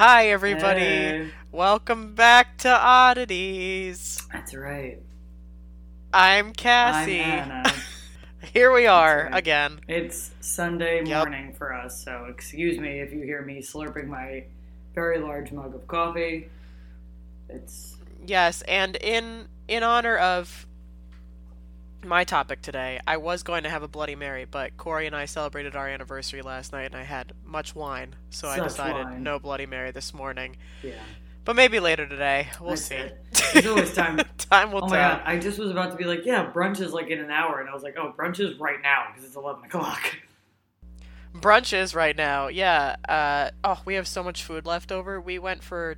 Hi, everybody. Hey. Welcome back to Oddities. That's right. I'm Cassie. I'm. Here we are right. again. It's Sunday Yep. morning for us, so excuse me if you hear me slurping my very large mug of coffee. It's Yes, and in in honor of my topic today, I was going to have a Bloody Mary, but Corey and I celebrated our anniversary last night, and I had much wine, so I decided wine. no Bloody Mary this morning. yeah. But maybe later today. We'll That's see. it. There's always time. time will Oh my tell. god! I just was about to be like, yeah, brunch is like in an hour, and I was like, oh, brunch is right now because it's eleven o'clock. Brunch is right now. Yeah. Uh, oh, we have so much food left over. We went for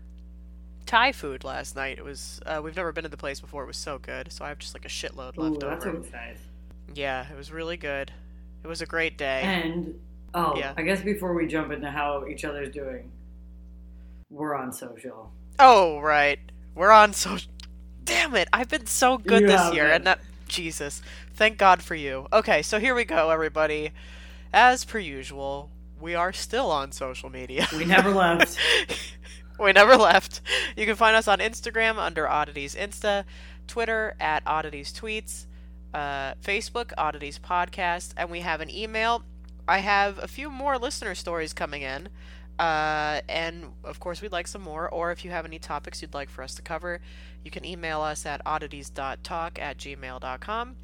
Thai food last night. It was uh, we've never been to the place before. It was so good. So I have just like a shitload Ooh, left over. nice. Yeah, it was really good. It was a great day. And oh, Yeah. I guess before we jump into how each other's doing, we're on social. oh right, we're on social. Damn it! I've been so good You this year, been. and that Jesus, thank God for you. Okay, so here we go, everybody. As per usual, we are still on social media. We never left. we never left. You can find us on Instagram under Oddities Insta, Twitter at Oddities Tweets, uh, Facebook Oddities Podcast, and we have an email. I have a few more listener stories coming in. Uh, and of course, we'd like some more. Or if you have any topics you'd like for us to cover, you can email us at oddities.talk at gmail.com.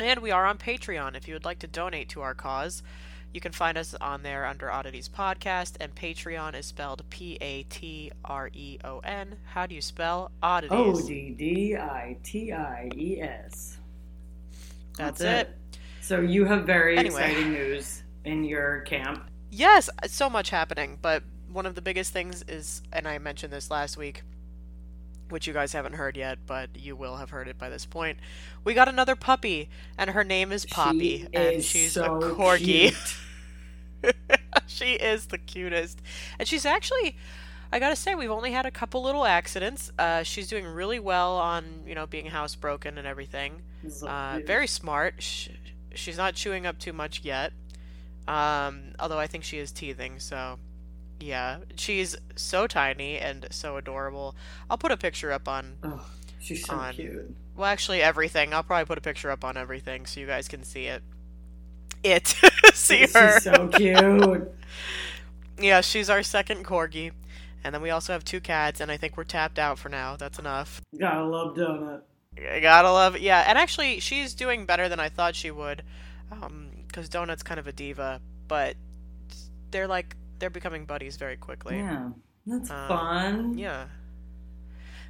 And we are on Patreon if you would like to donate to our cause. You can find us on there under Oddities Podcast, and Patreon is spelled P A T R E O N. How do you spell oddities? Oddities? D D I T I E S. That's it. So you have very Anyway. exciting news in your camp. Yes, so much happening, but one of the biggest things is, and I mentioned this last week, which you guys haven't heard yet, but you will have heard it by this point. We got another puppy, and her name is Poppy, She and is she's so a corgi. she is the cutest, and she's actually. I gotta say, we've only had a couple little accidents. Uh, she's doing really well on, you know, being housebroken and everything. So Uh, very smart. Sh- she's not chewing up too much yet. Um, although I think she is teething, so yeah. She's so tiny and so adorable. I'll put a picture up on, Oh, she's so on- cute. well, actually, everything. I'll probably put a picture up on everything so you guys can see it. It. see she's her. so cute. Yeah, she's our second corgi. And then we also have two cats, and I think we're tapped out for now. That's enough. Gotta love donut. I gotta love it. Yeah, and actually, she's doing better than I thought she would. Um, because Donut's kind of a diva, but they're like they're becoming buddies very quickly. Yeah, that's Um, fun. Yeah.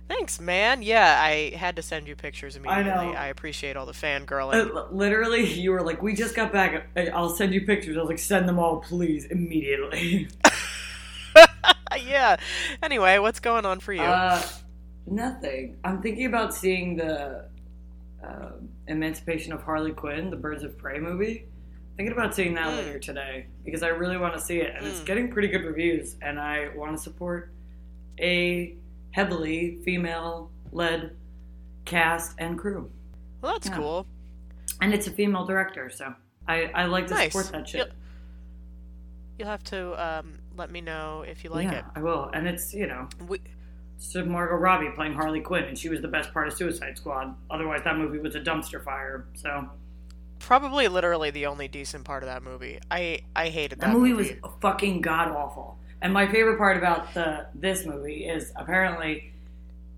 Thanks, man. Yeah, I had to send you pictures I immediately. know. I, appreciate all the fangirling. Uh, literally, you were like, "We just got back. I- I'll send you pictures." I was like, "Send them all, please, immediately." yeah. Anyway, what's going on for you? Uh, nothing. I'm thinking about seeing the uh, Emancipation of Harley Quinn, the Birds of Prey movie. Thinking about seeing that Mm. later today because I really want to see it, and it's Mm. getting pretty good reviews, and I want to support a heavily female-led cast and crew, well, that's yeah. cool. and it's a female director, so I, I like to Nice. support that shit. You'll, you'll have to um, let me know if you like yeah, it. I will, and it's you know We, It's Margot Robbie playing Harley Quinn, and she was the best part of Suicide Squad. Otherwise, that movie was a dumpster fire. So probably literally the only decent part of that movie. I I hated that, that movie was fucking god awful. And my favorite part about the this movie is apparently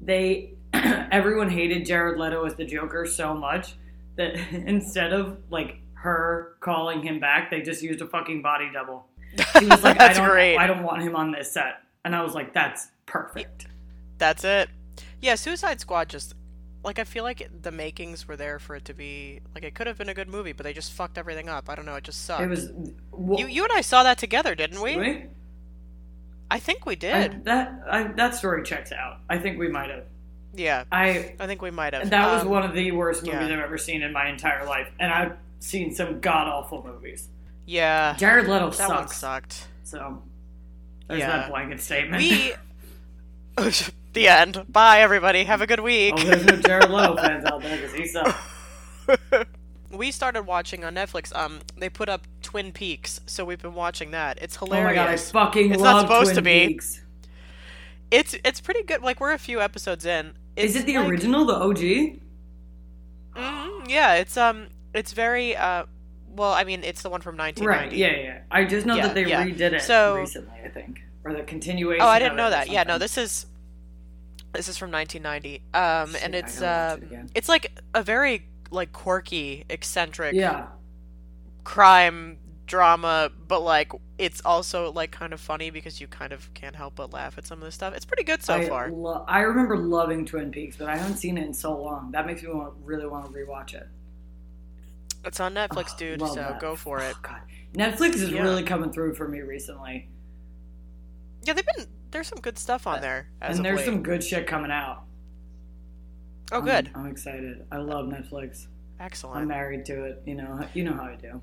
they everyone hated Jared Leto as the Joker so much that instead of like her calling him back, they just used a fucking body double. She was like, I don't, great. I don't want him on this set, and I was like, that's perfect. That's it. Yeah, Suicide Squad just like I feel like the makings were there for it to be like it could have been a good movie, but they just fucked everything up. I don't know, it just sucked. It was well, you you and I saw that together, didn't we? really? I think we I, did. that I, that story checks out. I think we might have. yeah, I I think we might have. that was Um, one of the worst movies yeah. I've ever seen in my entire life, and I've seen some god awful movies. Yeah, Jared Leto that one sucks. sucked. So there's Yeah. that blanket statement. We the end. Bye, everybody. Have a good week. oh, there's no Jared Leto fans out there because we started watching on Netflix. Um, they put up Twin Peaks, so we've been watching that. It's hilarious. Oh my god, I fucking It's not love supposed Twin to be. Peaks. It's it's pretty good. Like we're a few episodes in. Is it the like- original, the OG? Mhm, yeah, it's um, it's very uh, well, I mean, it's the one from 1990. Right. Yeah, yeah. I just know Yeah, that they yeah. redid it So- recently. I think, or the continuation. Oh, I didn't know that. Yeah, no, this is this is from 1990. Um, Shit, and it's it's gotta watch um, it it's like a very like quirky, eccentric Yeah. crime drama, but like it's also like kind of funny because you kind of can't help but laugh at some of the stuff. It's pretty good so I far. lo- I remember loving Twin Peaks, but I haven't seen it in so long. That makes me want, really want to rewatch it. It's on Netflix, Oh, dude. So that. go for it. Oh, God. Netflix is Yeah. really coming through for me recently, Yeah, they've been there's some good stuff on there as and of there's late. some good shit coming out. Oh, I'm- good, I'm, excited. I love Netflix. Excellent. I'm married to it. You know. You know how I do.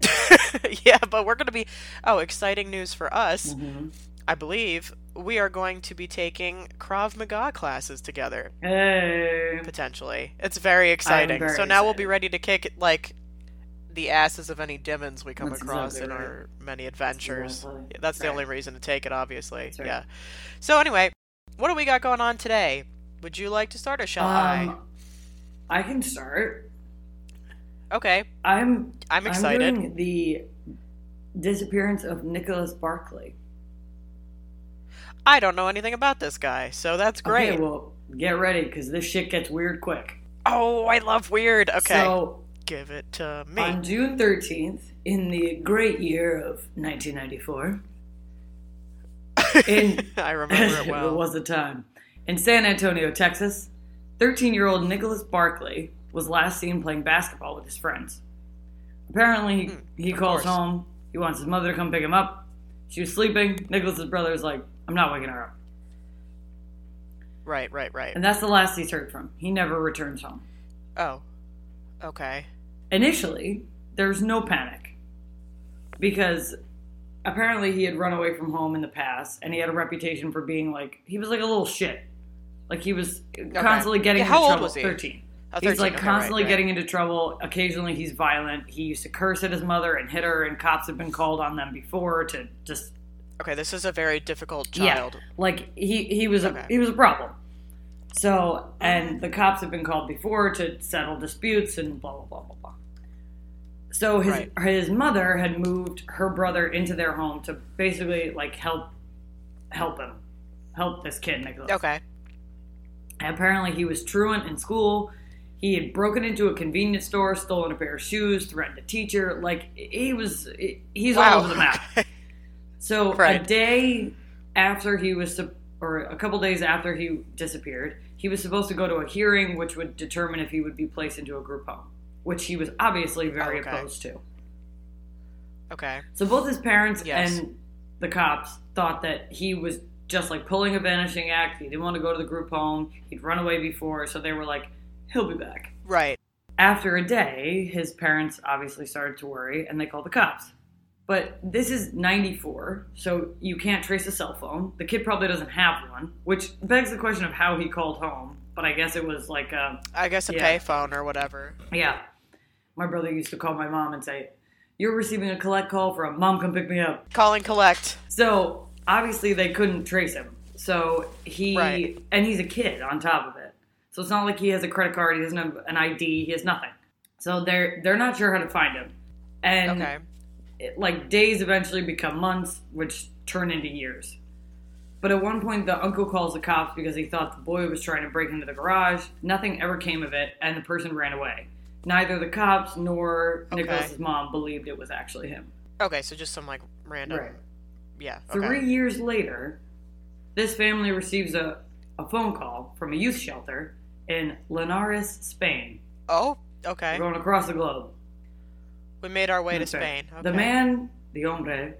yeah, but we're gonna be. Oh, exciting news for us! hmm I believe we are going to be taking Krav Maga classes together Hey. potentially. It's very exciting. very so now we'll be ready to kick it like the asses of any demons we come That's across exactly in right. our many adventures. exactly Yeah, That's the right. only reason to take it, obviously. Right. Yeah. So anyway, what do we got going on today? Would you like to start or shall Um, I can start. Okay, I'm I'm excited. I'm doing the disappearance of Nicholas Barclay. I don't know anything about this guy, so that's great. Okay, well, get ready because this shit gets weird quick. oh, I love weird. Okay, So give it to me. on June 13th, in the great year of 1994, in I remember it well. it was the time in San Antonio, Texas, 13-year-old Nicholas Barclay was last seen playing basketball with his friends. Apparently, he, Hmm, he calls course. home. He wants his mother to come pick him up. She was sleeping. Nicholas's brother is like, "I'm not waking her up." Right, right, right. And that's the last he's heard from. He never returns home. Oh, okay. Initially, there's no panic because apparently he had run away from home in the past and he had a reputation for being like he was like a little shit. Like he was constantly getting Yeah, into how old trouble. was he? 13. Oh, He's like okay, constantly right, right. getting into trouble. Occasionally he's violent. He used to curse at his mother and hit her and cops have been called on them before to just Okay, this is a very difficult Yeah. child. like he he was a Okay. he was a problem. So and the cops have been called before to settle disputes and blah blah blah blah blah. So his Right. his mother had moved her brother into their home to basically like help help him help this kid Nicholas. Okay. And apparently he was truant in school. He had broken into a convenience store, stolen a pair of shoes, threatened a teacher. Like he was, he's wow. all over the map. Okay. So a day after he was, or a couple days after he disappeared, he was supposed to go to a hearing, which would determine if he would be placed into a group home, which he was obviously very Okay. opposed to. Okay. So both his parents Yes. and the cops thought that he was just like pulling a vanishing act. He didn't want to go to the group home. He'd run away before, so they were like, he'll be back. Right. After a day, his parents obviously started to worry and they called the cops. But this is 94, so you can't trace a cell phone. The kid probably doesn't have one, which begs the question of how he called home. But I guess it was like, uh, I guess a Yeah. payphone or whatever. yeah. My brother used to call my mom and say, You're receiving a collect call from mom, come pick me up. Calling collect. So obviously they couldn't trace him. So he Right. and he's a kid on top of it. So it's not like he has a credit card. He doesn't have an ID. He has nothing. So they're they're not sure how to find him. And Okay. It, like days eventually become months, which turn into years. But at one point, the uncle calls the cops because he thought the boy was trying to break into the garage. Nothing ever came of it, and the person ran away. Neither the cops nor Okay. Nicholas's mom believed it was actually him. Okay, so just some like random. Right. Yeah. Okay. Three years later, this family receives a, a phone call from a youth shelter in Linares, Spain. Oh, okay. We're going across the globe. We made our way to Spain. Okay. The man, the hombre,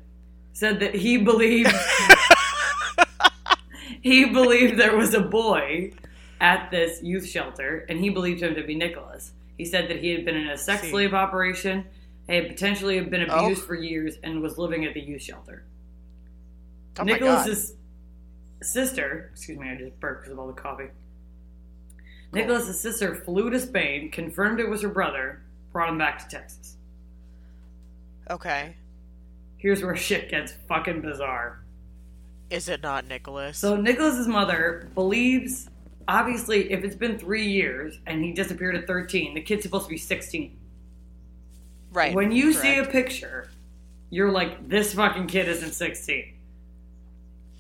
said that he believed he believed there was a boy at this youth shelter, and he believed him to be Nicholas. He said that he had been in a sex See. slave operation, had potentially been Oh. abused for years, and was living at the youth shelter. oh. Nicholas's sister, excuse me, I just burped because of all the coffee. Nicholas's sister flew to Spain, confirmed it was her brother, brought him back to Texas. Okay. Here's where shit gets fucking bizarre. Is it not Nicholas? So Nicholas's mother believes, obviously, if it's been three years and he disappeared at 13, the kid's supposed to be 16. right. When you see a picture, you're like, this fucking kid isn't 16.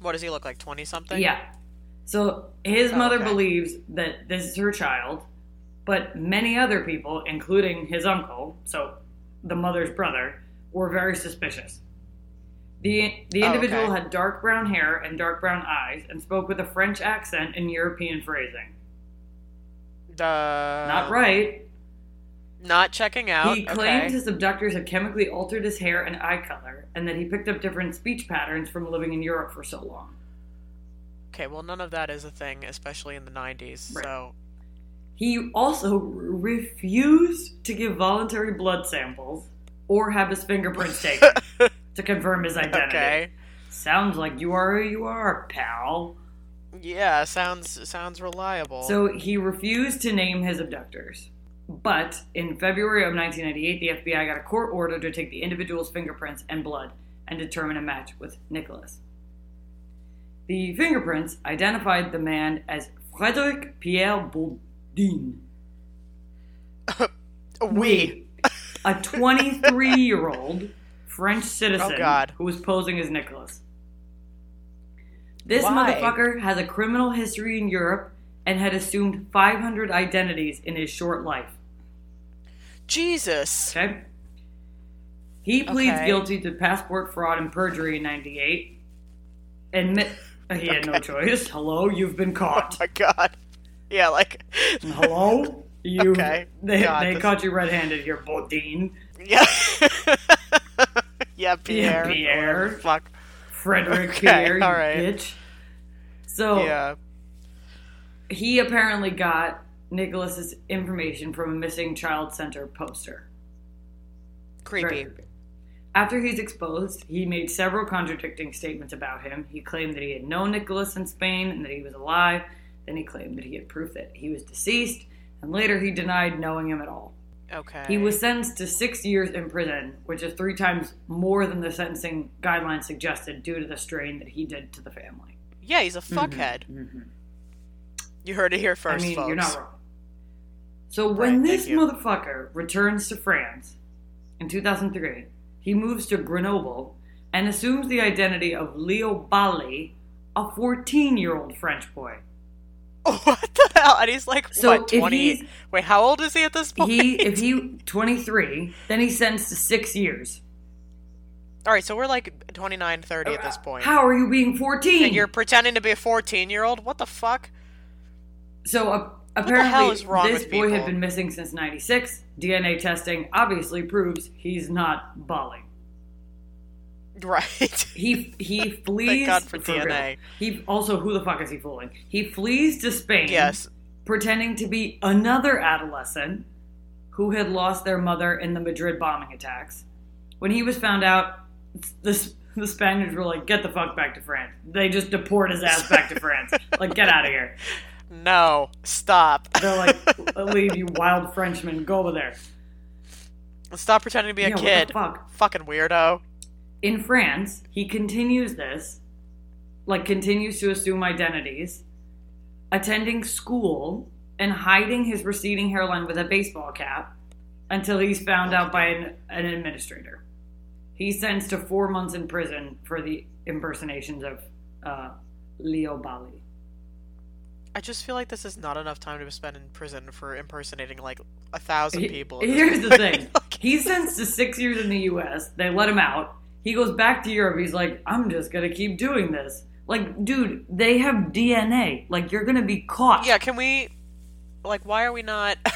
what does he look like? Twenty something? Yeah. So his Oh, mother okay. believes that this is her child, but many other people, including his uncle, so the mother's brother, were very suspicious. The, the Oh, individual okay. had dark brown hair and dark brown eyes and spoke with a French accent and European phrasing. The Not right. Not checking out. He claimed okay. his abductors had chemically altered his hair and eye color, and that he picked up different speech patterns from living in Europe for so long. Okay, well, none of that is a thing, especially in the '90s. Right. So, He also refused to give voluntary blood samples or have his fingerprints taken to confirm his identity. okay, Sounds like you are who you are, pal. yeah, sounds sounds reliable. So he refused to name his abductors. But in February of 1998, the FBI got a court order to take the individual's fingerprints and blood and determine a match with Nicholas. The fingerprints identified the man as Frederic Pierre Bourdin. we. A 23 year old French oh, citizen Oh, who was posing as Nicholas. This Why? motherfucker has a criminal history in Europe and had assumed 500 identities in his short life. Jesus. Okay? He pleads Okay. guilty to passport fraud and perjury in 98. Admit he had no choice. Hello, you've been caught. Oh my god. Yeah, like. Hello? You Okay. They, God, they this- caught you red-handed here, Bourdin. Yeah. yeah, Pierre. Pierre. Whatever, Fuck. Frederick Okay, Pierre, you all right. bitch. So Yeah. he apparently got Nicholas's information from a missing child center poster. Creepy. After he's exposed, he made several contradicting statements about him. He claimed that he had known Nicholas in Spain and that he was alive. Then he claimed that he had proof that he was deceased, and later he denied knowing him at all. Okay. He was sentenced to six years in prison, which is three times more than the sentencing guidelines suggested due to the strain that he did to the family. Yeah, he's a fuckhead. Mhm. You heard it here first, I mean, folks. you're not wrong. So when Right, this motherfucker returns to France in 2003, he moves to Grenoble and assumes the identity of Leo Balley, a 14-year-old French boy. What the hell? And he's like, So what, if 20? Wait, how old is he at this point? He, if he 23, then he's sentenced to six years. All right, so we're like 29, 30 at this point. How are you being 14? And you're pretending to be a 14 year old? What the fuck? So uh, apparently, hell is wrong this boy had been missing since '96. DNA testing obviously proves he's not Balley. Right. He he flees. Thank God for real. DNA. He also who the fuck is he fooling? He flees to Spain. yes. pretending to be another adolescent who had lost their mother in the Madrid bombing attacks. When he was found out, the the Spaniards were like, "Get the fuck back to France." They just deport his ass back to France. Like, get out of here. No. Stop. They're like, "Leave you wild Frenchman. Go over there." Stop pretending to be a Yeah, the kid. fuck? Fucking weirdo. In France, he continues this, like continues to assume identities, attending school and hiding his receding hairline with a baseball cap until he's found out by an, an administrator. He's sentenced to four months in prison for the impersonations of uh, Leo Balley. I just feel like this is not enough time to spend in prison for impersonating like a thousand people. this Here's the thing. He's sentenced to six years in the U.S. They let him out. He goes back to Europe. He's like, I'm just gonna keep doing this. Like, dude, they have DNA. Like, you're gonna be caught. yeah, can we? Like, why are we not?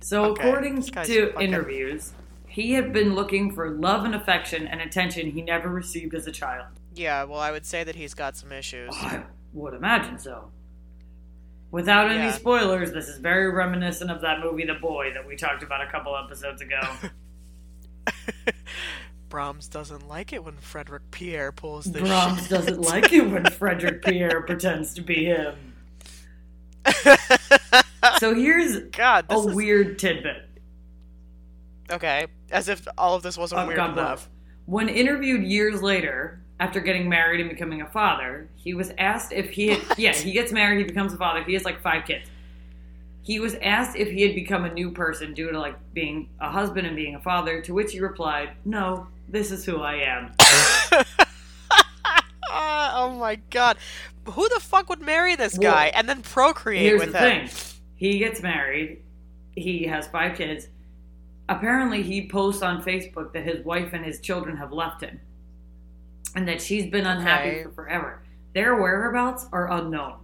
So, Okay, according to fucking- interviews, he had been looking for love and affection and attention he never received as a child. yeah, well, I would say that he's got some issues. I would imagine so. Without any Yeah. spoilers, this is very reminiscent of that movie, The Boy, that we talked about a couple episodes ago. Brahms doesn't like it when Frederick Pierre pulls this Brahms shit. doesn't like it when Frederick Pierre pretends to be him. So here's God, a is weird tidbit. okay. As if all of this wasn't Oh, weird God enough. When interviewed years later, after getting married and becoming a father, he was asked if he had. Yeah, he gets married, he becomes a father. He has like five kids. He was asked if he had become a new person due to like being a husband and being a father, to which he replied, "No, this is who I am." Oh my god. Who the fuck would marry this Well, guy and then procreate Here's with the him? thing: he gets married, he has five kids. Apparently, he posts on Facebook that his wife and his children have left him, and that she's been unhappy Okay. for forever. Their whereabouts are unknown.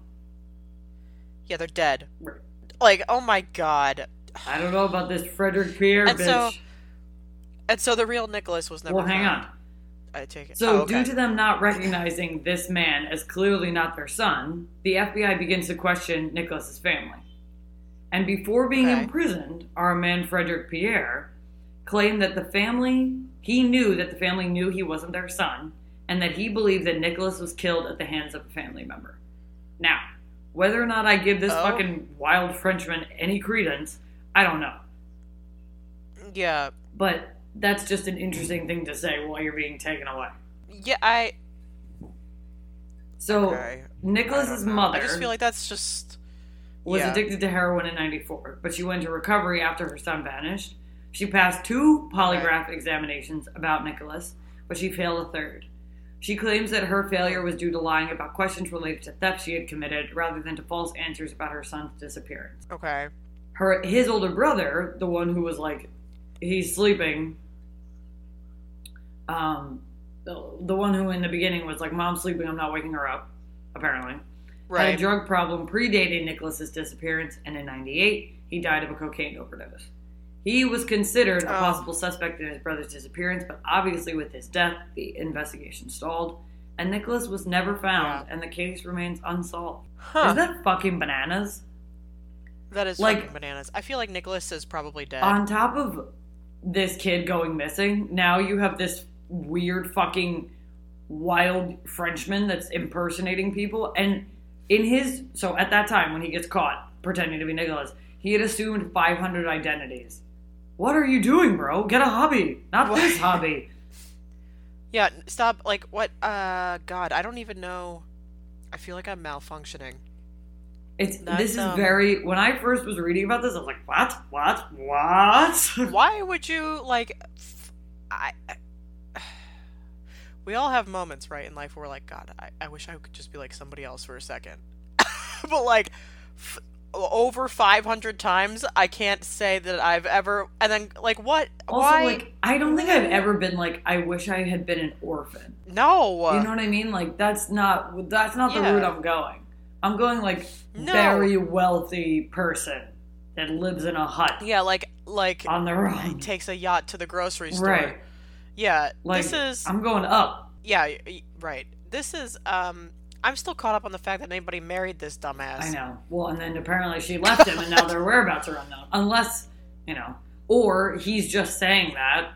Yeah, they're dead. Right. Like, oh my god. I don't know about this Frederick Pierre And bitch. so- And so the real Nicholas was never well, hang found. on. I take it. So, Oh, okay. due to them not recognizing this man as clearly not their son, the FBI begins to question Nicholas's family. And before being Okay. imprisoned, our man Frederick Pierre claimed that the family, he knew that the family knew he wasn't their son, and that he believed that Nicholas was killed at the hands of a family member. Now, whether or not I give this Oh. fucking wild Frenchman any credence, I don't know. Yeah. But that's just an interesting thing to say while you're being taken away. Yeah, I So, okay. Nicholas's don't mother I just feel like that's just was yeah. addicted to heroin in 94, but she went to recovery after her son vanished. She passed two polygraph examinations about Nicholas, but she failed a third. She claims that her failure was due to lying about questions related to theft she had committed rather than to false answers about her son's disappearance. Okay. Her his older brother, the one who was like he's sleeping um the, the one who in the beginning was like mom's sleeping, I'm not waking her up apparently. had a drug problem predating Nicholas's disappearance, and in '98 he died of a cocaine overdose. He was considered a Oh. possible suspect in his brother's disappearance, but obviously with his death, the investigation stalled, and Nicholas was never found, and the case remains unsolved. Huh. Is that fucking bananas? that is like- fucking bananas. I feel like Nicholas is probably dead. On top of this kid going missing, now you have this weird fucking wild Frenchman that's impersonating people. And in his, so at that time when he gets caught pretending to be Nicholas, he had assumed 500 identities. What are you doing, bro? Get a hobby, not this What? hobby. yeah, stop. Like what? Uh, God, I don't even know. I feel like I'm malfunctioning. It's That's, this is um, very. When I first was reading about this, I was like, what, what, what? Why would you like? F- I. We all have moments, right, in life where we're like, God, I, I wish I could just be like somebody else for a second. but like, f- over 500 times, I can't say that I've ever. And then, like, what? Also, Why? like, I don't think I've ever been like, I wish I had been an orphan. no. You know what I mean? Like that's not that's not the route I'm going. I'm going like No. very wealthy person that lives in a hut yeah, like, like on their own. takes a yacht to the grocery store. Right. Yeah, Like this is. I'm going up. Yeah, right. This is. Um, I'm still caught up on the fact that anybody married this dumbass. I know. Well, and then apparently she left him, and now their whereabouts are unknown. Unless you know, or he's just saying that.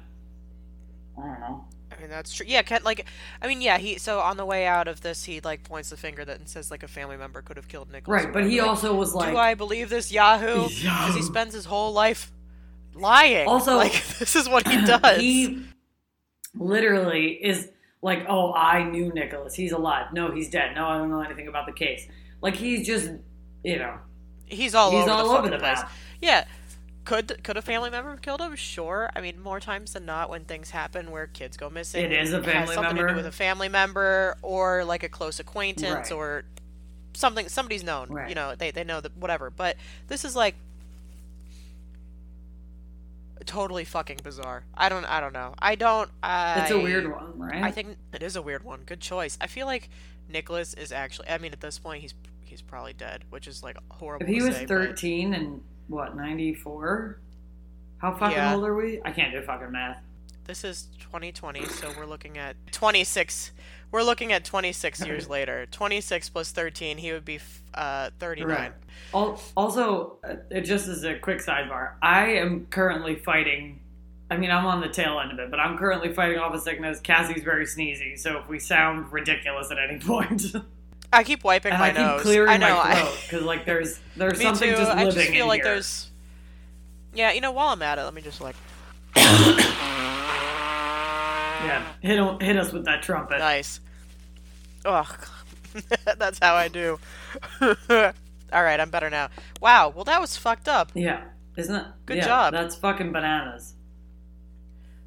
I don't know. I mean, that's true. Yeah, like, I mean, yeah, he. So on the way out of this, he like points the finger that and says like a family member could have killed Nicholas. Right, but he Like, also was like, Do I believe this Yahoo? Because he spends his whole life lying. Also- like this is what he does. he literally is like, oh, I knew Nicholas. He's alive. No, he's dead. No, I don't know anything about the case. Like he's just, you know, he's all he's over all the over the place. map. Yeah. Could could a family member have killed him? Sure. I mean, more times than not, when things happen where kids go missing, It is a has family something to do with a family member or like a close acquaintance Right. or something. Somebody's known. Right. You know, they they know that whatever. But this is like totally fucking bizarre. I don't I don't know. I don't. I, It's a weird one, right? I think it is a weird one. Good choice. I feel like Nicholas is actually. I mean, at this point, he's he's probably dead, which is like horrible. if he was say, but- 13 and what 94, how fucking Yeah. old are we? I can't do fucking math. This is 2020, so we're looking at 26. We're looking at 26 years later. 26 plus 13, he would be uh, 39. Right. Also, uh, it just as a quick sidebar, I am currently fighting. I mean, I'm on the tail end of it, but I'm currently fighting off a sickness. Cassie's very sneezy, so if we sound ridiculous at any point, I keep wiping and my I keep nose. clearing I know. my I- throat because like there's there's me something too. just I just feel in like here. there's. Yeah, you know, while I'm at it, let me just like. Yeah, hit, hit us with that trumpet. Nice. Ugh. That's how I do. All right, I'm better now. Wow. Well, that was fucked up. Yeah, isn't it? Good yeah, job. That's fucking bananas.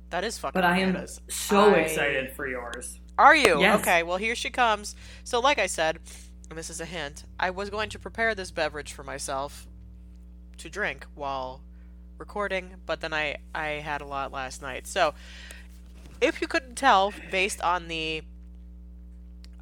That is fucking. But I am bananas. so I- excited for yours. Are you? Yes. Okay, well, here she comes. So, like I said, and this is a hint, I was going to prepare this beverage for myself to drink while recording, but then I, I had a lot last night. So, if you couldn't tell, based on the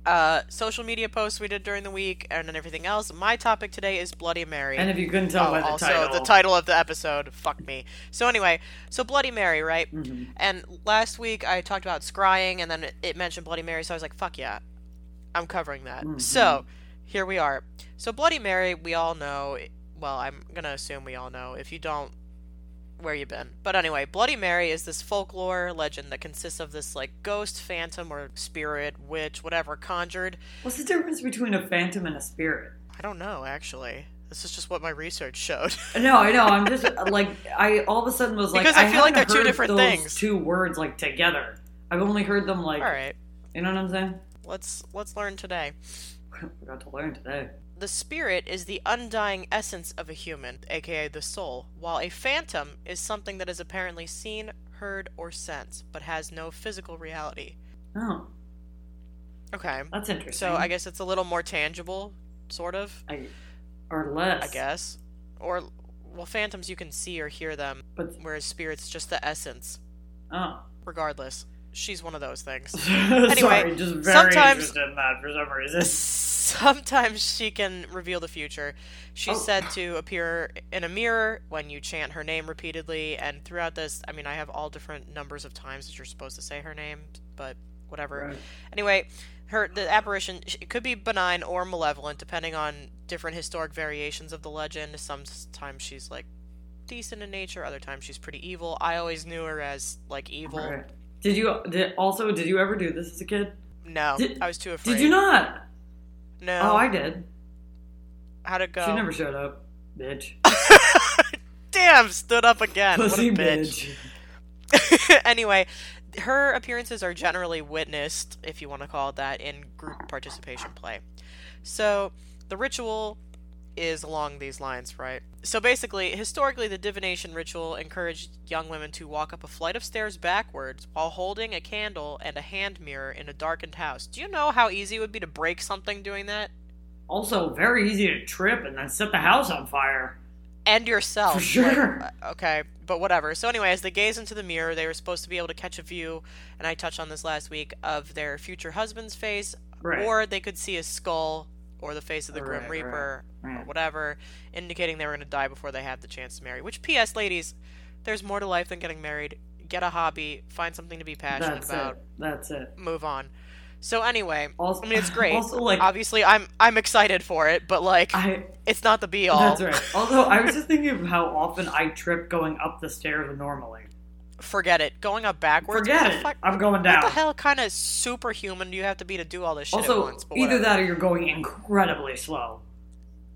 uh, social media posts we did during the week and then everything else, my topic today is Bloody Mary. And if you couldn't tell Oh, by the also title, the title of the episode. Fuck me. So anyway, so Bloody Mary, right? Mhm. And last week I talked about scrying, and then it, it mentioned Bloody Mary, so I was like, "Fuck yeah, I'm covering that." Mhm. So here we are. So Bloody Mary, we all know. Well, I'm gonna assume we all know. If you don't, where you been? But anyway, Bloody Mary is this folklore legend that consists of this like ghost, phantom, or spirit, witch, whatever, conjured. What's the difference between a phantom and a spirit? I don't know actually. This is just what my research showed. No, I know. I'm just uh, like I all of a sudden was like Because I feel like they're two different those things. Two words like together. I've only heard them like all right, you know what I'm saying. let's let's learn today. we got to learn today. The spirit is the undying essence of a human, aka the soul, while a phantom is something that is apparently seen, heard, or sensed, but has no physical reality. Oh, Okay, that's interesting. so I guess it's a little more tangible, sort of, I, or less. I guess. Or, well, phantoms you can see or hear them, But whereas spirits just the essence. oh, Regardless, she's one of those things. sorry, just very sometimes- interested in that for some reason. Sometimes she can reveal the future. She's Oh. said to appear in a mirror when you chant her name repeatedly, and throughout this, I mean, I have all different numbers of times that you're supposed to say her name, but whatever. Right. Anyway, her the apparition it could be benign or malevolent depending on different historic variations of the legend. Sometimes she's like decent in nature, other times she's pretty evil. I always knew her as like evil. Right. Did you did, also? Did you ever do this as a kid? No, Did- I was too afraid. Did you not? No. Oh, I did. How'd it go? She never showed up, bitch. Damn, stood up again. Pussy what a bitch. bitch. anyway, her appearances are generally witnessed, if you want to call it that, in group participation play. So, the ritual is along these lines, right? So basically, historically, the divination ritual encouraged young women to walk up a flight of stairs backwards while holding a candle and a hand mirror in a darkened house. Do you know how easy it would be to break something doing that? Also, very easy to trip and then set the house on fire. and yourself. For sure. Like, uh, okay, but whatever. So anyway, as they gaze into the mirror, they were supposed to be able to catch a view, and I touched on this last week, of their future husband's face, Right. or they could see a skull or the face of the Grim Right, Reaper right, or whatever, indicating they were going to die before they had the chance to marry. Which, P.S., ladies, there's more to life than getting married. Get a hobby, find something to be passionate That's about, it. That's it. move on. So anyway, Also, I mean it's great. Also, like Obviously, I'm I'm excited for it, but like I. it's not the be all. That's right. Although I was just thinking of how often I trip going up the stairs normally. Forget it. Going up backwards. Forget it. fuck- I'm going down. What the hell kind of superhuman do you have to be to do all this shit at Also, once? Either that or you're going incredibly slow.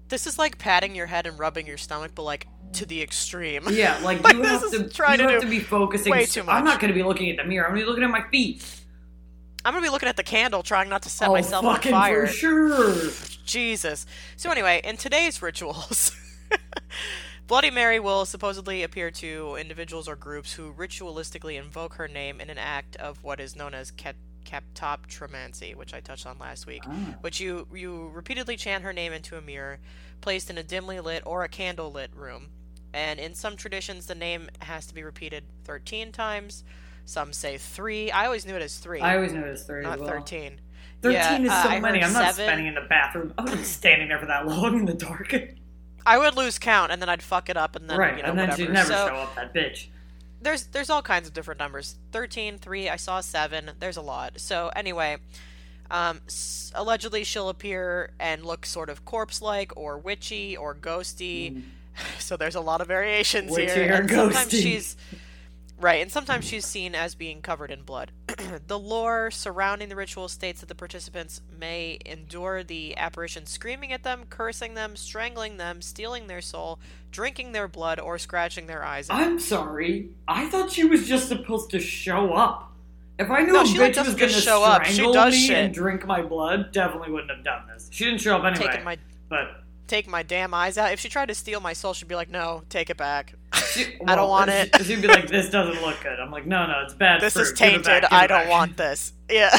This is like patting your head and rubbing your stomach, but like to the extreme. Yeah, like Like, you have to you to have to be focusing. way too I'm not going to be looking at the mirror. I'm going to be looking at my feet. I'm gonna be looking at the candle, trying not to set oh, myself on fire. for sure. Jesus. So anyway, in today's rituals, Bloody Mary will supposedly appear to individuals or groups who ritualistically invoke her name in an act of what is known as ket- catoptromancy, which I touched on last week. Ah. Which you you repeatedly chant her name into a mirror, placed in a dimly lit or a candle lit room. And in some traditions, the name has to be repeated 13 times. Some say three. I always knew it as three, I always knew it was three. not as well. 13. 13 Yeah, is uh, so I many. I'm not seven. spending in the bathroom. I'm standing there for that long in the dark. I would lose count, and then I'd fuck it up, and then right, you know and then whatever. she'd never so show up, that bitch. there's there's all kinds of different numbers. 13, 3, I saw 7. There's a lot. So anyway, um, s- allegedly she'll appear and look sort of corpse-like or witchy or ghosty. So there's a lot of variations Mm. Witchy here. or and sometimes ghosty. she's right, and sometimes she's seen as being covered in blood. the lore surrounding the ritual states that the participants may endure the apparition screaming at them, cursing them, strangling them, stealing their soul, drinking their blood, or scratching their eyes. out. I'm sorry. I thought she was just supposed to show up If I knew No, a like, bitch was doesn't gonna show up. She does me shit. and drink my blood, definitely wouldn't have done this. She didn't show up anyway. taking my but take my damn eyes out. If she tried to steal my soul, she'd be like, "No, take it back. She, I don't want it. She'd be like, "This doesn't look good." I'm like, "No, no, it's bad. this fruit. is tainted. I don't back." want this." Yeah.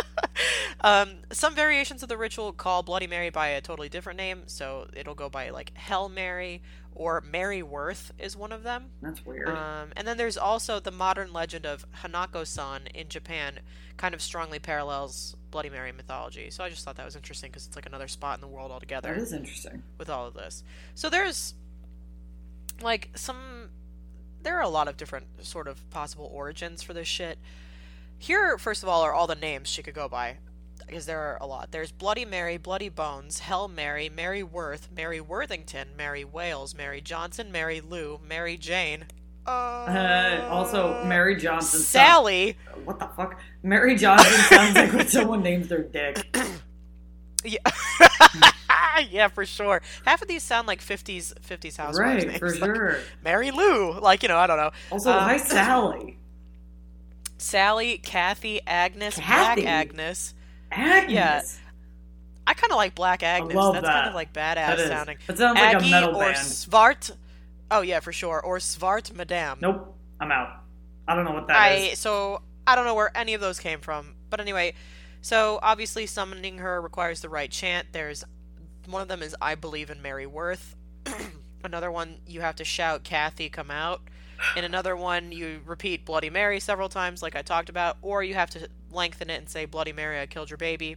um, some variations of the ritual call Bloody Mary by a totally different name, so it'll go by like Hell Mary or Mary Worth is one of them. That's weird. Um, and then there's also the modern legend of Hanako-san in Japan, kind of strongly parallels Bloody Mary mythology. So I just thought that was interesting because it's like another spot in the world altogether that is interesting. with all of this. So there's like some there are a lot of different sort of possible origins for this shit. Here, first of all, are all the names she could go by. Because there are a lot. There's Bloody Mary, Bloody Bones, Hell Mary, Mary Worth, Mary Worthington, Mary Wales, Mary Johnson, Mary Lou, Mary Jane. Uh, Uh, also, Mary Johnson. sounds- Sally. what the fuck? Mary Johnson sounds like when someone names their dick. Yeah. yeah, for sure. Half of these sound like 50s 50s housewives right, names. for like sure. Mary Lou, like you know, I don't know. Also, Um, hi Sally. Sally, Kathy, Agnes, Kathy? Black Agnes. Agnes. I kind of like Black Agnes. That's kind of like badass is. sounding. That sounds like a metal or band. Svart. Oh yeah, for sure. Or Svart Madame. Nope, I'm out. I don't know what that is. I so I don't know where any of those came from. But anyway, so obviously summoning her requires the right chant. There's one of them is I believe in Mary Worth. another one you have to shout Kathy come out. In another one you repeat Bloody Mary several times like I talked about or you have to lengthen it and say Bloody Mary I killed your baby,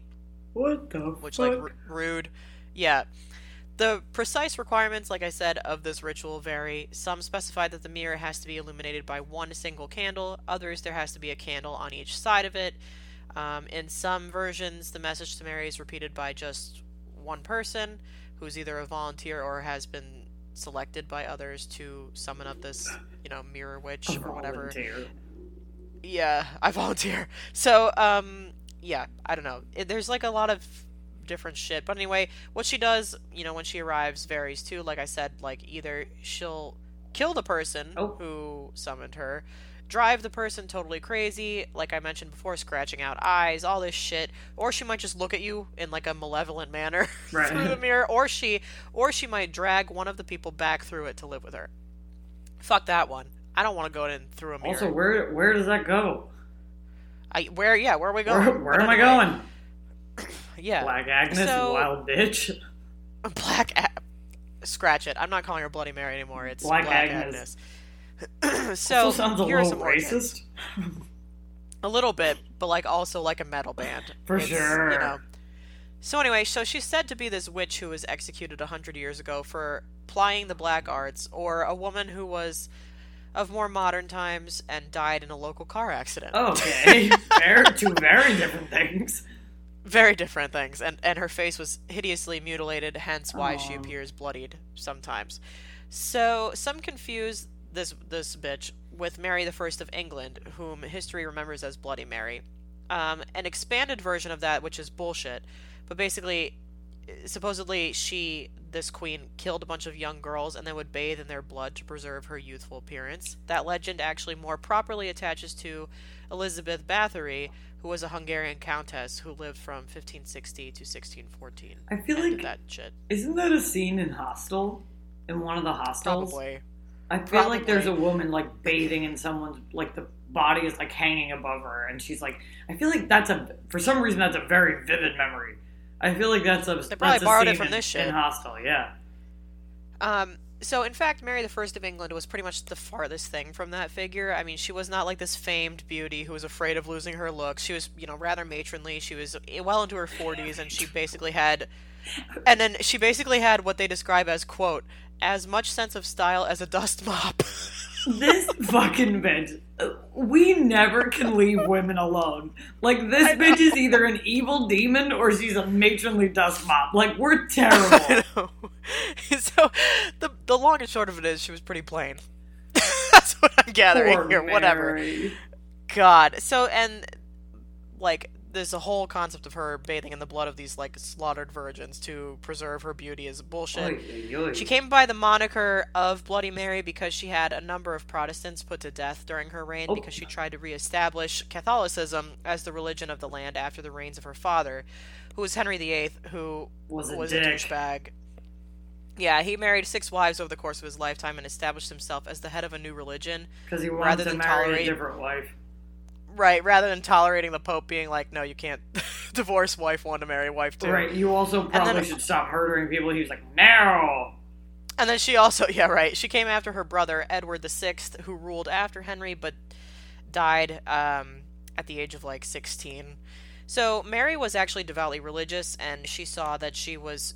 What the which fuck? like r- rude. Yeah. The precise requirements, like I said, of this ritual vary. Some specify that the mirror has to be illuminated by one single candle, others, there has to be a candle on each side of it. Um, in some versions, the message to Mary is repeated by just one person who's either a volunteer or has been selected by others to summon up this, you know, mirror witch or whatever. Volunteer. Yeah, I volunteer. So, um, yeah, I don't know. It, there's like a lot of different shit. But anyway, what she does, you know, when she arrives varies too. Like I said, like either she'll kill the person Oh. who summoned her, drive the person totally crazy, like I mentioned before, scratching out eyes, all this shit, or she might just look at you in like a malevolent manner Right. through the mirror, or she or she might drag one of the people back through it to live with her. Fuck that one. I don't want to go in through a mirror. Also, where where does that go? I, where yeah, where are we going? Where, where am I going? Yeah, Black Agnes, So- wild bitch. Black. A- Scratch it. I'm not calling her Bloody Mary anymore. It's Black Black, Agnes. Agnes. so sounds a little racist. A little bit, but like also like a metal band. For It's, sure. You know. So anyway, so she's said to be this witch who was executed a hundred years ago for plying the black arts, or a woman who was of more modern times and died in a local car accident. Oh, okay, very two very different things. very different things and and her face was hideously mutilated hence why she appears bloodied sometimes so some confuse this this bitch with mary the first of england whom history remembers as bloody mary. Um, an expanded version of that which is bullshit. But basically supposedly she this queen killed a bunch of young girls and then would bathe in their blood to preserve her youthful appearance. That legend actually more properly attaches to elizabeth bathory who was a hungarian countess who lived from 1560 to 1614 I feel like that shit. isn't that a scene in Hostel? In one of the hostels? probably I feel like there's a woman like bathing in someone's like the body is like hanging above her, and she's like, I feel like that's a for some reason that's a very vivid memory. I feel like that's a They probably borrowed it from in, this shit. in Hostel, yeah. Um, so in fact, Mary the First of England was pretty much the farthest thing from that figure. I mean, she was not like this famed beauty who was afraid of losing her looks. She was, you know, rather matronly. She was well into her forties, and she basically had, and then she basically had what they describe as quote as much sense of style as a dust mop. This fucking bitch. We never can leave women alone. Like this bitch is either an evil demon or she's a matronly dust mop. Like we're terrible. So the the long and short of it is, she was pretty plain. That's what I'm gathering Poor here. Whatever. God. So and like there's a whole concept of her bathing in the blood of these like slaughtered virgins to preserve her beauty is bullshit. Oy, oy, oy. She came by the moniker of Bloody Mary because she had a number of Protestants put to death during her reign Oh. because she tried to reestablish Catholicism as the religion of the land after the reigns of her father, who was Henry VIII, who Was a was a douchebag. Yeah, he married six wives over the course of his lifetime and established himself as the head of a new religion. Because he rather to than marry tolerate- a different wife. Right, rather than tolerating the Pope being like, no, you can't divorce wife one to marry wife two. Right. You also probably then- should stop murdering people. He was like, no. And then she also, yeah, right. She came after her brother Edward VI, who ruled after Henry, but died um, at the age of like 16. So Mary was actually devoutly religious, and she saw that she was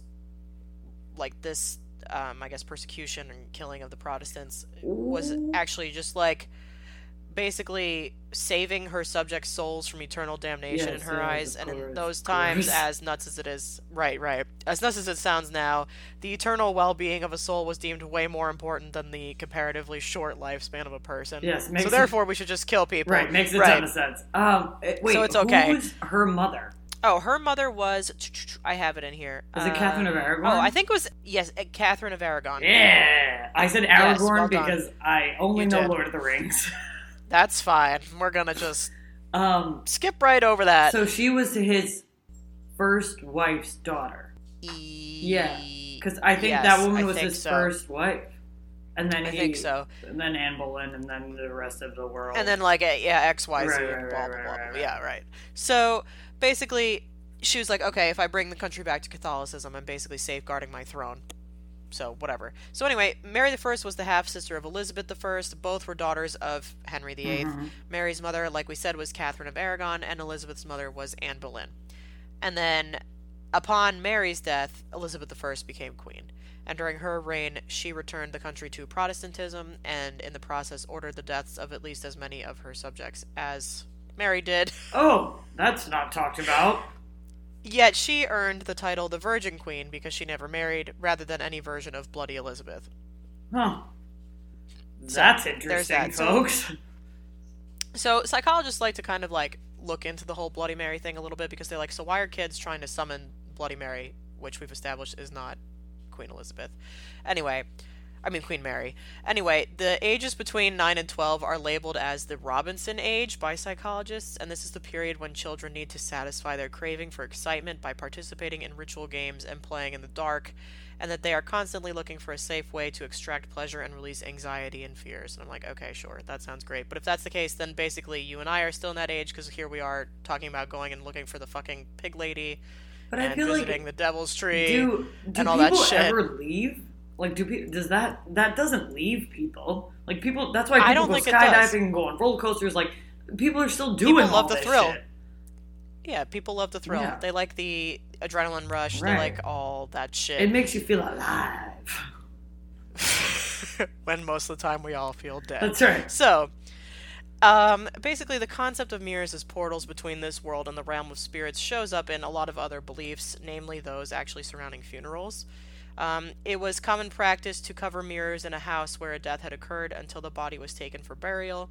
like this, um, I guess, persecution and killing of the Protestants was actually just like basically saving her subjects' souls from eternal damnation in her yes, eyes. And in those times, as nuts as it is, right, right, as nuts as it sounds now, the eternal well-being of a soul was deemed way more important than the comparatively short lifespan of a person. Yes, makes so it- therefore, we should just kill people. Right. Makes a right. ton of sense. Um. eh, Wait. So it's okay. Who was her mother? Oh, her mother was. I have it in here. Was it Catherine of Um, Aragon? Oh, I think it was yes, uh, Catherine of Aragon. Yeah. I said Yes, Aragorn well because I only You know did. Lord of the Rings. That's fine. We're gonna just um. skip right over that. So she was his first wife's daughter. yeah, Because I think Yes, that woman I was his so. first wife. And then I he, think so. And then Anne Boleyn, and then the rest of the world. And then like yeah, X Y Z, blah blah blah. Yeah, right. So basically, she was like, okay, if I bring the country back to Catholicism, I'm basically safeguarding my throne. So whatever. So anyway, Mary I was the half sister of Elizabeth I. Both were daughters of Henry VIII. Mhm. Mary's mother, like we said, was Catherine of Aragon, and Elizabeth's mother was Anne Boleyn. And then, upon Mary's death, Elizabeth I became queen. And during her reign, she returned the country to Protestantism, and in the process, ordered the deaths of at least as many of her subjects as Mary did. Oh, that's not talked about. Yet she earned the title the Virgin Queen because she never married, rather than any version of Bloody Elizabeth. Huh. That's there's interesting, that. So- folks. So psychologists like to kind of like look into the whole Bloody Mary thing a little bit because they're like, so why are kids trying to summon Bloody Mary, which we've established is not Queen Elizabeth? Anyway, I mean Queen Mary. Anyway, the ages between 9 and 12 are labeled as the Robinson age by psychologists, and this is the period when children need to satisfy their craving for excitement by participating in ritual games and playing in the dark, and that they are constantly looking for a safe way to extract pleasure and release anxiety and fears. And I'm like, okay, sure, that sounds great. But if that's the case, then basically you and I are still in that age because here we are talking about going and looking for the fucking pig lady But and I feel visiting like the devil's tree. do do and all that people shit. ever leave? Like, do people? Does that that doesn't leave people? Like people. That's why I people don't go think skydiving and go on roller coasters. Like people are still doing. People love the thrill. shit. Yeah, people love the thrill. Yeah. They like the adrenaline rush. They like all that shit. It makes you feel alive. when most of the time we all feel dead. That's right. So, um, basically, the concept of mirrors as portals between this world and the realm of spirits shows up in a lot of other beliefs, namely those actually surrounding funerals. Um, it was common practice to cover mirrors in a house where a death had occurred until the body was taken for burial.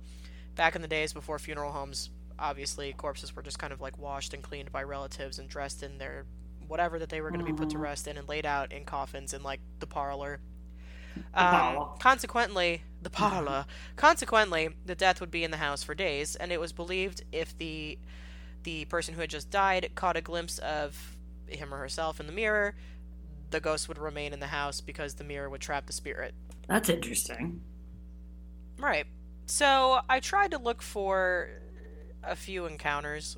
Back in the days before funeral homes, obviously, corpses were just kind of like washed and cleaned by relatives and dressed in their whatever that they were going to be put to rest in and laid out in coffins in like the parlor. parlor. Um, consequently, the parlor. Consequently, the death would be in the house for days, and it was believed if the the person who had just died caught a glimpse of him or herself in the mirror, the ghost would remain in the house because the mirror would trap the spirit. That's interesting. Right. So I tried to look for a few encounters,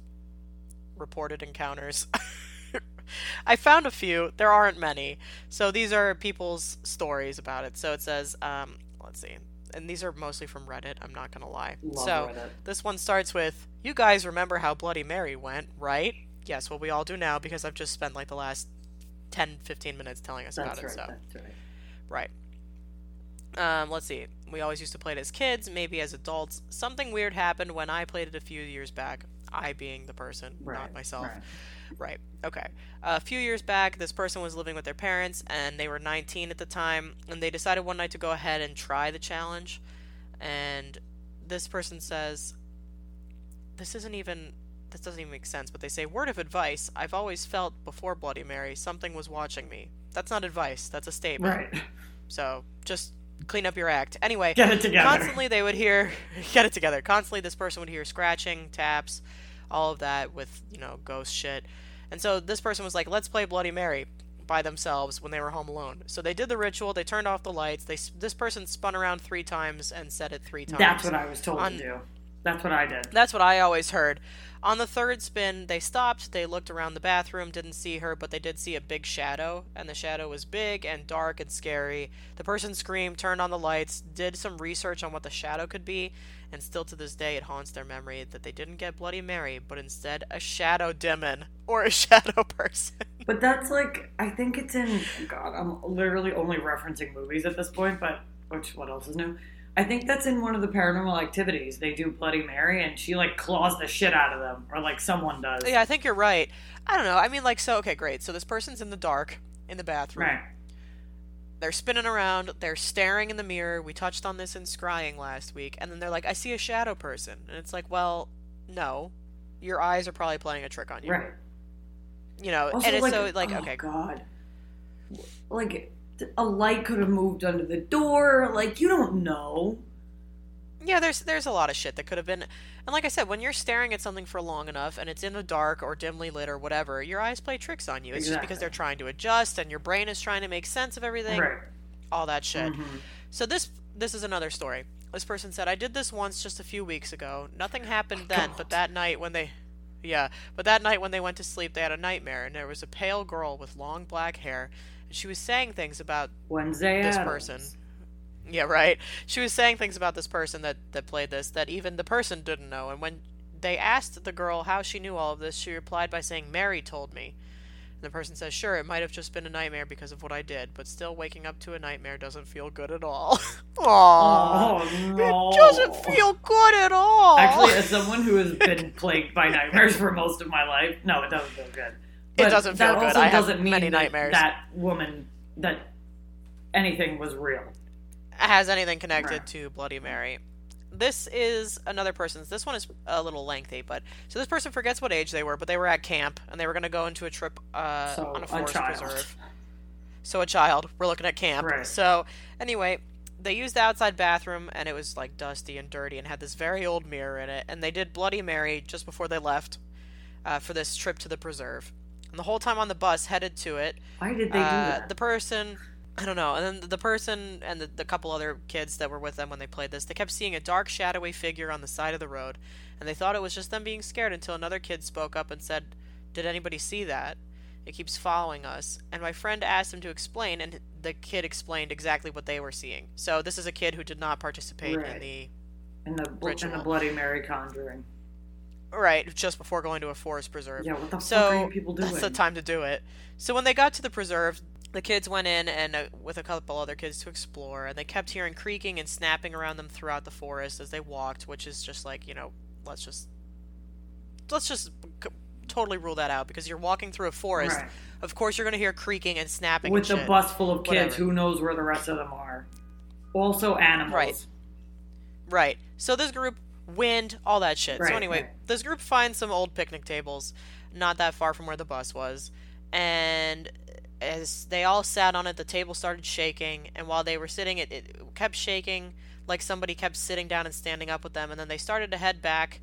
reported encounters. I found a few. There aren't many. So these are people's stories about it. So it says, um, let's see. And these are mostly from Reddit, I'm not going to lie. Love so Reddit. this one starts with, You guys remember how Bloody Mary went, right? Yes, well, we all do now because I've just spent like the last 10, 15 minutes telling us That's about right. it. So. That's right. Right. Um, let's see. We always used to play it as kids, maybe as adults. Something weird happened when I played it a few years back. I being the person, Right. not myself. Right. Right. Okay. a few years back, this person was living with their parents, and they were 19 at the time, and they decided one night to go ahead and try the challenge. And this person says, "This isn't even this doesn't even make sense, but they say word of advice. I've always felt before Bloody Mary something was watching me. That's not advice. That's a statement. Right. So just clean up your act. Anyway, Get it together. constantly they would hear get it together. Constantly this person would hear scratching, taps, all of that with you know ghost shit. And so this person was like, "Let's play Bloody Mary." By themselves when they were home alone. So they did the ritual. They turned off the lights. They this person spun around three times and said it three times. That's what I was told On- to do. That's what I did. That's what I always heard. On the third spin, they stopped, they looked around the bathroom, didn't see her, but they did see a big shadow, and the shadow was big and dark and scary. The person screamed, turned on the lights, did some research on what the shadow could be, and still to this day it haunts their memory that they didn't get Bloody Mary, but instead a shadow demon or a shadow person. But that's like I think it's in God. I'm literally only referencing movies at this point, but which what else is new? I think that's in one of the paranormal activities. They do Bloody Mary, and she like claws the shit out of them, or like someone does. yeah, I think you're right. I don't know. I mean, like, so, okay, great. So this person's in the dark in the bathroom. Right. They're spinning around, they're staring in the mirror. We touched on this in scrying last week. And then they're like, I see a shadow person. And it's like, well, no. Your eyes are probably playing a trick on you. Right. You know, Also, and it's like, so like, oh, okay, God, like a light could have moved under the door. Like you don't know. yeah, there's there's a lot of shit that could have been and like I said, when you're staring at something for long enough and it's in the dark or dimly lit or whatever, your eyes play tricks on you. It's just because they're trying to adjust and your brain is trying to make sense of everything. Right. All that shit. Mhm. So this this is another story. This person said, "I did this once just a few weeks ago. Nothing happened then, but that night when they yeah, but that night when they went to sleep, they had a nightmare and there was a pale girl with long black hair she was saying things about Wednesday. this Addams. person. Yeah, right. She was saying things about this person that that played this that even the person didn't know. And when they asked the girl how she knew all of this, she replied by saying, "Mary told me." And the person says, "Sure, it might have just been a nightmare because of what I did, but still waking up to a nightmare doesn't feel good at all." Aww. Oh no! It doesn't feel good at all. Actually, as someone who has been plagued by nightmares for most of my life, no, it doesn't feel good. It doesn't feel that good. also I doesn't mean many that, nightmares. that woman that anything was real. has anything connected to Bloody Mary. This is another person's. This one is a little lengthy, but so this person forgets what age they were, but they were at camp and they were going to go into a trip uh, So, on a a forest child. preserve. So a child. We're looking at camp. Right. So anyway, they used the outside bathroom and it was like dusty and dirty and had this very old mirror in it. And they did Bloody Mary just before they left uh, for this trip to the preserve. And the whole time on the bus headed to it, Why did they do uh, that? the person I don't know. And then the person and the, the couple other kids that were with them when they played this, they kept seeing a dark, shadowy figure on the side of the road, and they thought it was just them being scared until another kid spoke up and said, "Did anybody see that? It keeps following us." And my friend asked him to explain, and the kid explained exactly what they were seeing. So this is a kid who did not participate in the in the in the. Bloody Mary conjuring. Right just before going to a forest preserve. Yeah, what the So fuck are people doing? That's the time to do it. So when they got to the preserve, the kids went in and uh, with a couple other kids to explore, and they kept hearing creaking and snapping around them throughout the forest as they walked, which is just like you know, let's just let's just c- totally rule that out because you're walking through a forest. Right. Of course, you're going to hear creaking and snapping With and shit. bus full of kids, Whatever. who knows where the rest of them are? Also, animals. Right. Right. So this group, wind, all that shit. Right, so anyway, right. this group finds some old picnic tables, not that far from where the bus was, and as they all sat on it, the table started shaking, and while they were sitting, it, it kept shaking like somebody kept sitting down and standing up with them, and then they started to head back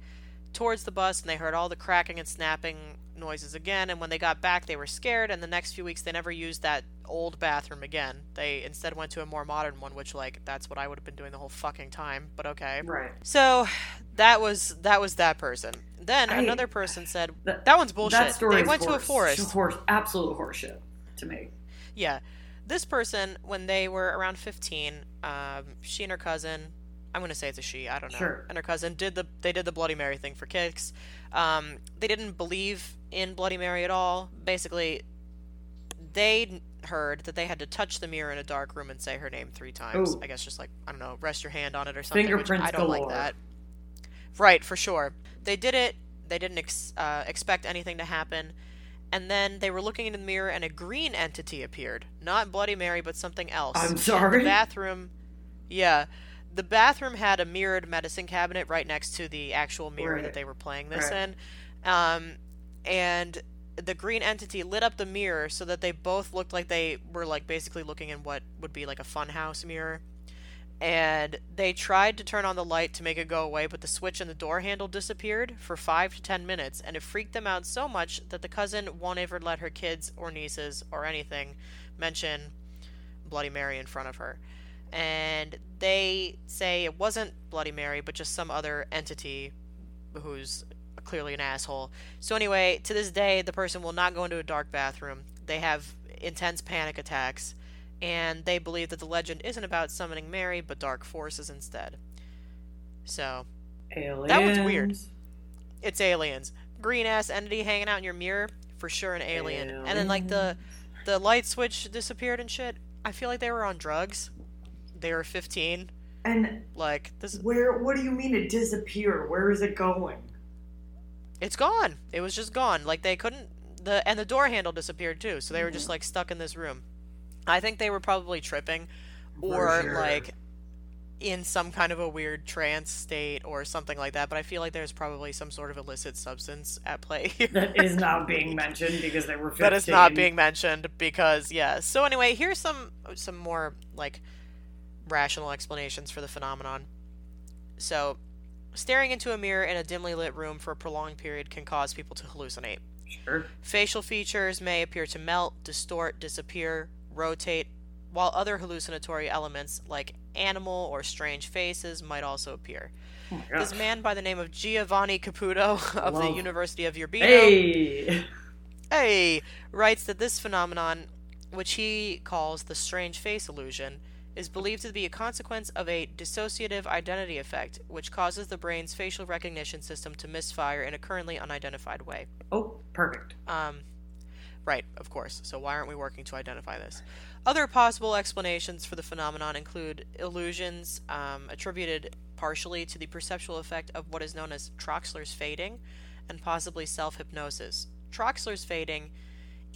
towards the bus, and they heard all the cracking and snapping noises again, and when they got back, they were scared, and the next few weeks, they never used that old bathroom again. They instead went to a more modern one, which, like, that's what I would have been doing the whole fucking time, but okay. Right. So that was that was that person. Then I- another person said That- that one's bullshit. That story they went to a forest. Horse, absolute horseshit to me. Yeah, this person when they were around fifteen, um, she and her cousin. I'm gonna say it's a she. I don't know. Sure. And her cousin did the they did the Bloody Mary thing for kicks. Um, they didn't believe in Bloody Mary at all. Basically, they heard that they had to touch the mirror in a dark room and say her name three times. Ooh. I guess just like I don't know, rest your hand on it or something. Fingerprints I don't like that. Right, for sure. They did it. They didn't ex- uh, expect anything to happen. And then they were looking in the mirror, and a green entity appeared. Not Bloody Mary, but something else. I'm sorry? The bathroom. Yeah. The bathroom had a mirrored medicine cabinet right next to the actual mirror Right. that they were playing this Right. in. Um, and the green entity lit up the mirror so that they both looked like they were like basically looking in what would be like a funhouse mirror. And they tried to turn on the light to make it go away, but the switch and the door handle disappeared for five to ten minutes, and it freaked them out so much that the cousin won't ever let her kids or nieces or anything mention Bloody Mary in front of her. And they say it wasn't Bloody Mary, but just some other entity who's clearly an asshole. So, anyway, to this day, the person will not go into a dark bathroom. They have intense panic attacks, and they believe that the legend isn't about summoning Mary, but dark forces instead. So, Aliens. That one's weird. it's aliens. Green ass entity hanging out in your mirror, for sure an alien. And then, like, the, the light switch disappeared and shit. I feel like they were on drugs. They were 15. And Like, this where? What do you mean it disappeared? Where is it going? It's gone. It was just gone. Like they couldn't the and the door handle disappeared too. So they were Mm-hmm. just like stuck in this room. I think they were probably tripping or sure. like in some kind of a weird trance state or something like that, but I feel like there's probably some sort of illicit substance at play here. That is not being mentioned because they were 15. that is not being mentioned because yeah. So anyway, here's some some more like rational explanations for the phenomenon. So, staring into a mirror in a dimly lit room for a prolonged period can cause people to hallucinate. Sure. Facial features may appear to melt, distort, disappear, rotate, while other hallucinatory elements like animal or strange faces might also appear. Oh This man by the name of Giovanni Caputo of the University of Urbino Hey. Hey, writes that this phenomenon, which he calls the strange face illusion, is believed to be a consequence of a dissociative identity effect, which causes the brain's facial recognition system to misfire in a currently unidentified way. Oh, perfect. Um, right, of course. So why aren't we working to identify this? Other possible explanations for the phenomenon include illusions um, attributed partially to the perceptual effect of what is known as Troxler's fading, and possibly self-hypnosis. Troxler's fading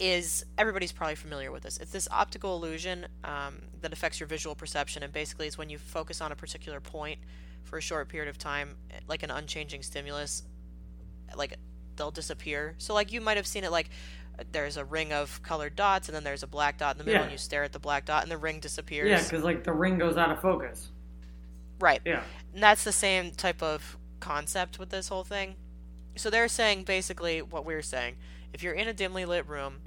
is everybody's probably familiar with this. It's this optical illusion um, that affects your visual perception, and basically is when you focus on a particular point for a short period of time, like an unchanging stimulus, like they'll disappear. So like you might have seen it like there's a ring of colored dots and then there's a black dot in the middle Yeah. and you stare at the black dot and the ring disappears. Yeah, because like the ring goes out of focus. Right. Yeah. And that's the same type of concept with this whole thing. So they're saying basically what we're saying. If you're in a dimly lit room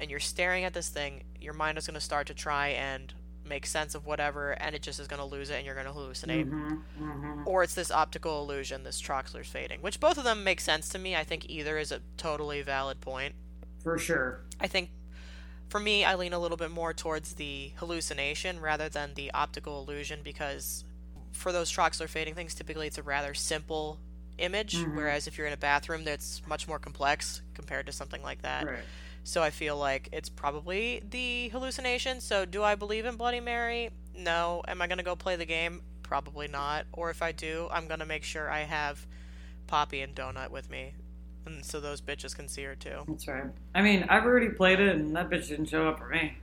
and you're staring at this thing, your mind is going to start to try and make sense of whatever and it just is going to lose it and you're going to hallucinate. hmm hmm Or it's this optical illusion, this Troxler's fading, which both of them make sense to me. I think either is a totally valid point. For sure. I think for me, I lean a little bit more towards the hallucination rather than the optical illusion because for those Troxler fading things, typically it's a rather simple image, Mhm. whereas if you're in a bathroom, that's much more complex compared to something like that. Right. So I feel like it's probably the hallucination. So do I believe in Bloody Mary? No. Am I going to go play the game? Probably not. Or if I do, I'm going to make sure I have Poppy and Donut with me. And so those bitches can see her too. That's right. I mean, I've already played it, and that bitch didn't show up for me.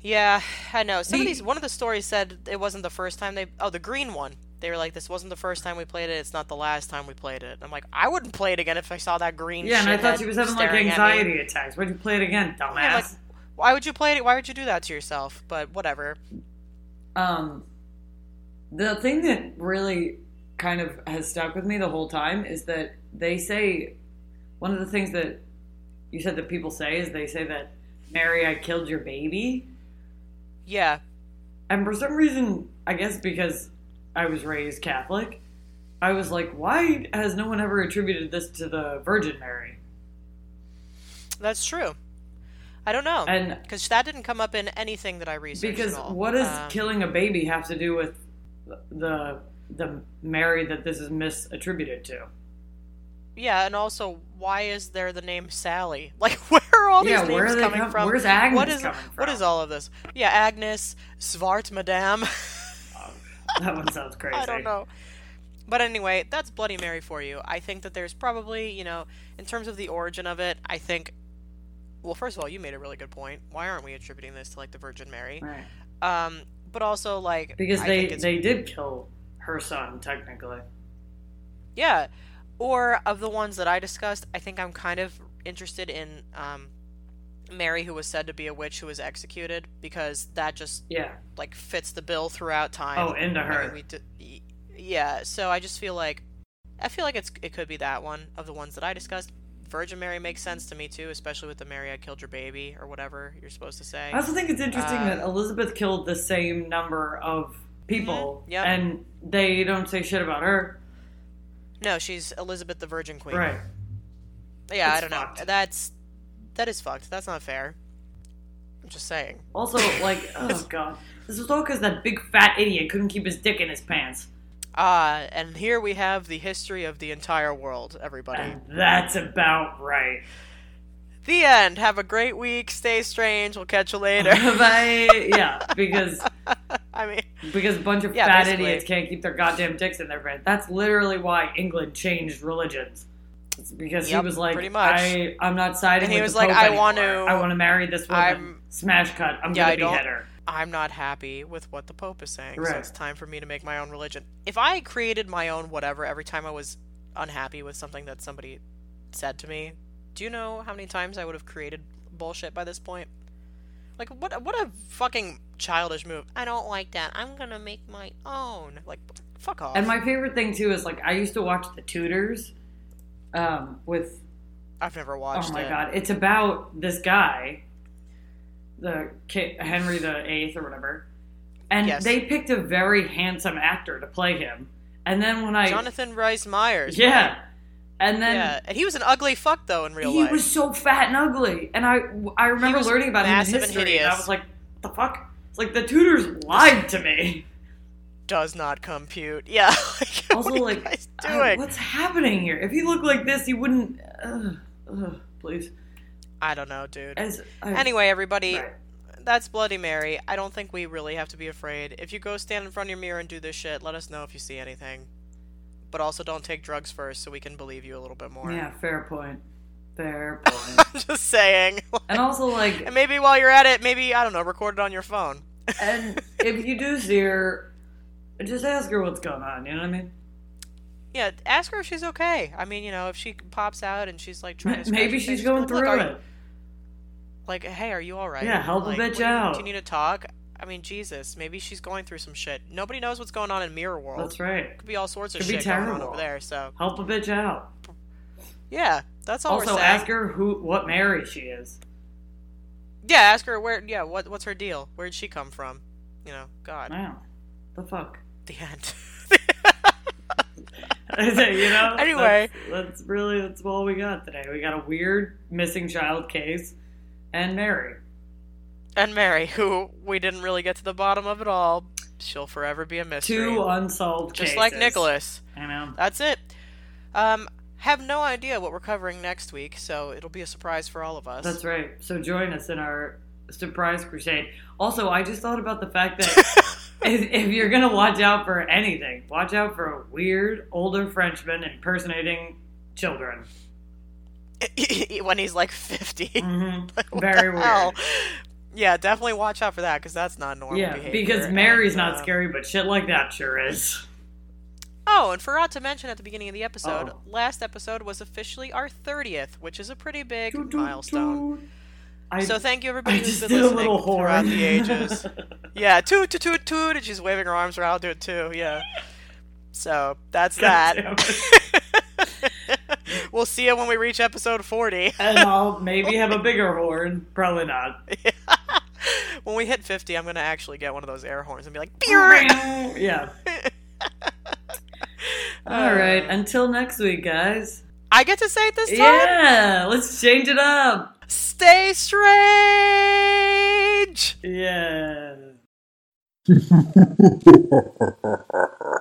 Yeah, I know. Some of these, one of the stories said it wasn't the first time they. Oh, the green one. They were like, "This wasn't the first time we played it. It's not the last time we played it." I'm like, I wouldn't play it again if I saw that green. Yeah, and I thought she was having like staring at me. anxiety attacks. Why'd you play it again, dumbass? Yeah, like, why would you play it? Why would you do that to yourself? But whatever. Um, the thing that really kind of has stuck with me the whole time is that they say one of the things that you said that people say is they say that Mary, I killed your baby, Yeah, and for some reason, I guess because I was raised Catholic, I was like, why has no one ever attributed this to the Virgin Mary? that's true. I don't know And because that didn't come up in anything that I researched. because at all. what does Um, killing a baby have to do with the the Mary that this is misattributed to? Yeah, and also, why is there the name Sally? Like, where are all these yeah, where names coming com- from? Where's Agnes what is coming from? what is all of this? Yeah, Agnes, Svart, Madame. That one sounds crazy. I don't know. But anyway, that's Bloody Mary for you. I think that there's probably, you know, in terms of the origin of it, I think. Well, first of all, you made a really good point. Why aren't we attributing this to like the Virgin Mary? Right. Um, but also like Because I they they did kill her son technically. yeah, Or of the ones that I discussed, I think I'm kind of interested in um, Mary, who was said to be a witch who was executed, because that just Yeah. like fits the bill throughout time. Oh, into I mean, her. yeah. So I just feel like I feel like it's it could be that one of the ones that I discussed. Virgin Mary makes sense to me too, especially with the Mary I killed your baby or whatever you're supposed to say. I also think it's interesting Uh, that Elizabeth killed the same number of people, yep. and they don't say shit about her. No, she's Elizabeth the Virgin Queen. Right. Yeah, I don't fucked. know. That's that is fucked. That's not fair. I'm just saying. Also, like, oh god, this was all because that big fat idiot couldn't keep his dick in his pants. Ah, and here we have the history of the entire world, everybody. And that's about right. The end. Have a great week. Stay strange. We'll catch you later. Bye. Yeah, because I mean, because a bunch of Yeah, fat basically. idiots can't keep their goddamn dicks in their pants. That's literally why England changed religions. Because Yep, he was like, pretty much. I, I'm not siding And he was like, Pope I anymore. want to- I want to marry this woman. I'm- Smash cut. I'm Yeah, gonna behead her. I'm not happy with what the Pope is saying, so it's time for me to make my own religion. If I created my own whatever every time I was unhappy with something that somebody said to me, do you know how many times I would have created bullshit by this point? Like what what a fucking childish move. I don't like that. I'm gonna make my own. Like fuck off. And my favorite thing too is like I used to watch The Tudors, um, with I've never watched oh my it. god, it's about this guy, the ki- Henry the Eighth or whatever, and Yes. they picked a very handsome actor to play him. And then when I Jonathan Rhys Meyers. yeah, and then Yeah, and he was an ugly fuck though in real he life. He was so fat and ugly, and I I remember learning about him in massive and history, and, I was like, what the fuck? It's like the Tudors lied to me. Does not compute. Yeah. like, Also, what are you like, guys I- doing? what's happening here? If he looked like this, he wouldn't. Ugh, ugh, please. I don't know, dude. As I, Anyway, everybody, right. that's Bloody Mary. I don't think we really have to be afraid. If you go stand in front of your mirror and do this shit, let us know if you see anything. But also don't take drugs first so we can believe you a little bit more. yeah, fair point. Fair point. I'm just saying. and also, like, and maybe while you're at it, maybe, I don't know, record it on your phone. and if you do see her, just ask her what's going on. You know what I mean? Yeah, ask her if she's okay. I mean, you know, if she pops out and she's like trying to Maybe she's going like, through "Look, you- it. Like, hey, are you all right? Yeah, help a bitch what out. Do you need to talk? I mean, Jesus, maybe she's going through some shit. Nobody knows what's going on in Mirror World. That's right. Could be all sorts of Could be shit going on terrible. over there. So, Help a bitch out. yeah, that's all also, we're saying. ask her who, what Mary she is. Yeah, ask her where. Yeah, what what's her deal? Where did she come from? You know, God, Wow, the fuck. The end. you know. Anyway. that's, that's really that's all we got today. We got a weird missing child case, and Mary. and Mary, who we didn't really get to the bottom of it all. She'll forever be a mystery. Two unsolved just cases. like Nicholas. I know. That's it. Um, have no idea what we're covering next week, so it'll be a surprise for all of us. That's right. So join us in our surprise crusade. Also, I just thought about the fact that if, if you're gonna watch out for anything, watch out for a weird older Frenchman impersonating children. when he's like 50. hmm Very the hell? weird. Yeah, definitely watch out for that because that's not normal Yeah, behavior. because Mary's and, not scary, but shit like that sure is. Oh, and forgot to mention at the beginning of the episode, Uh-oh. last episode was officially our 30th, which is a pretty big milestone. I, so thank you everybody I who's been listening little throughout the ages. yeah, toot toot toot toot, and she's waving her arms around. I'll do it too. Yeah. So that's God that. we'll see you when we reach episode 40. and I'll maybe have a bigger horn. Probably not. when we hit 50, I'm gonna actually get one of those air horns and be like, yeah. All right. Uh, Until next week, guys. I get to say it this time. Yeah. Let's change it up. Stay strange. Yeah.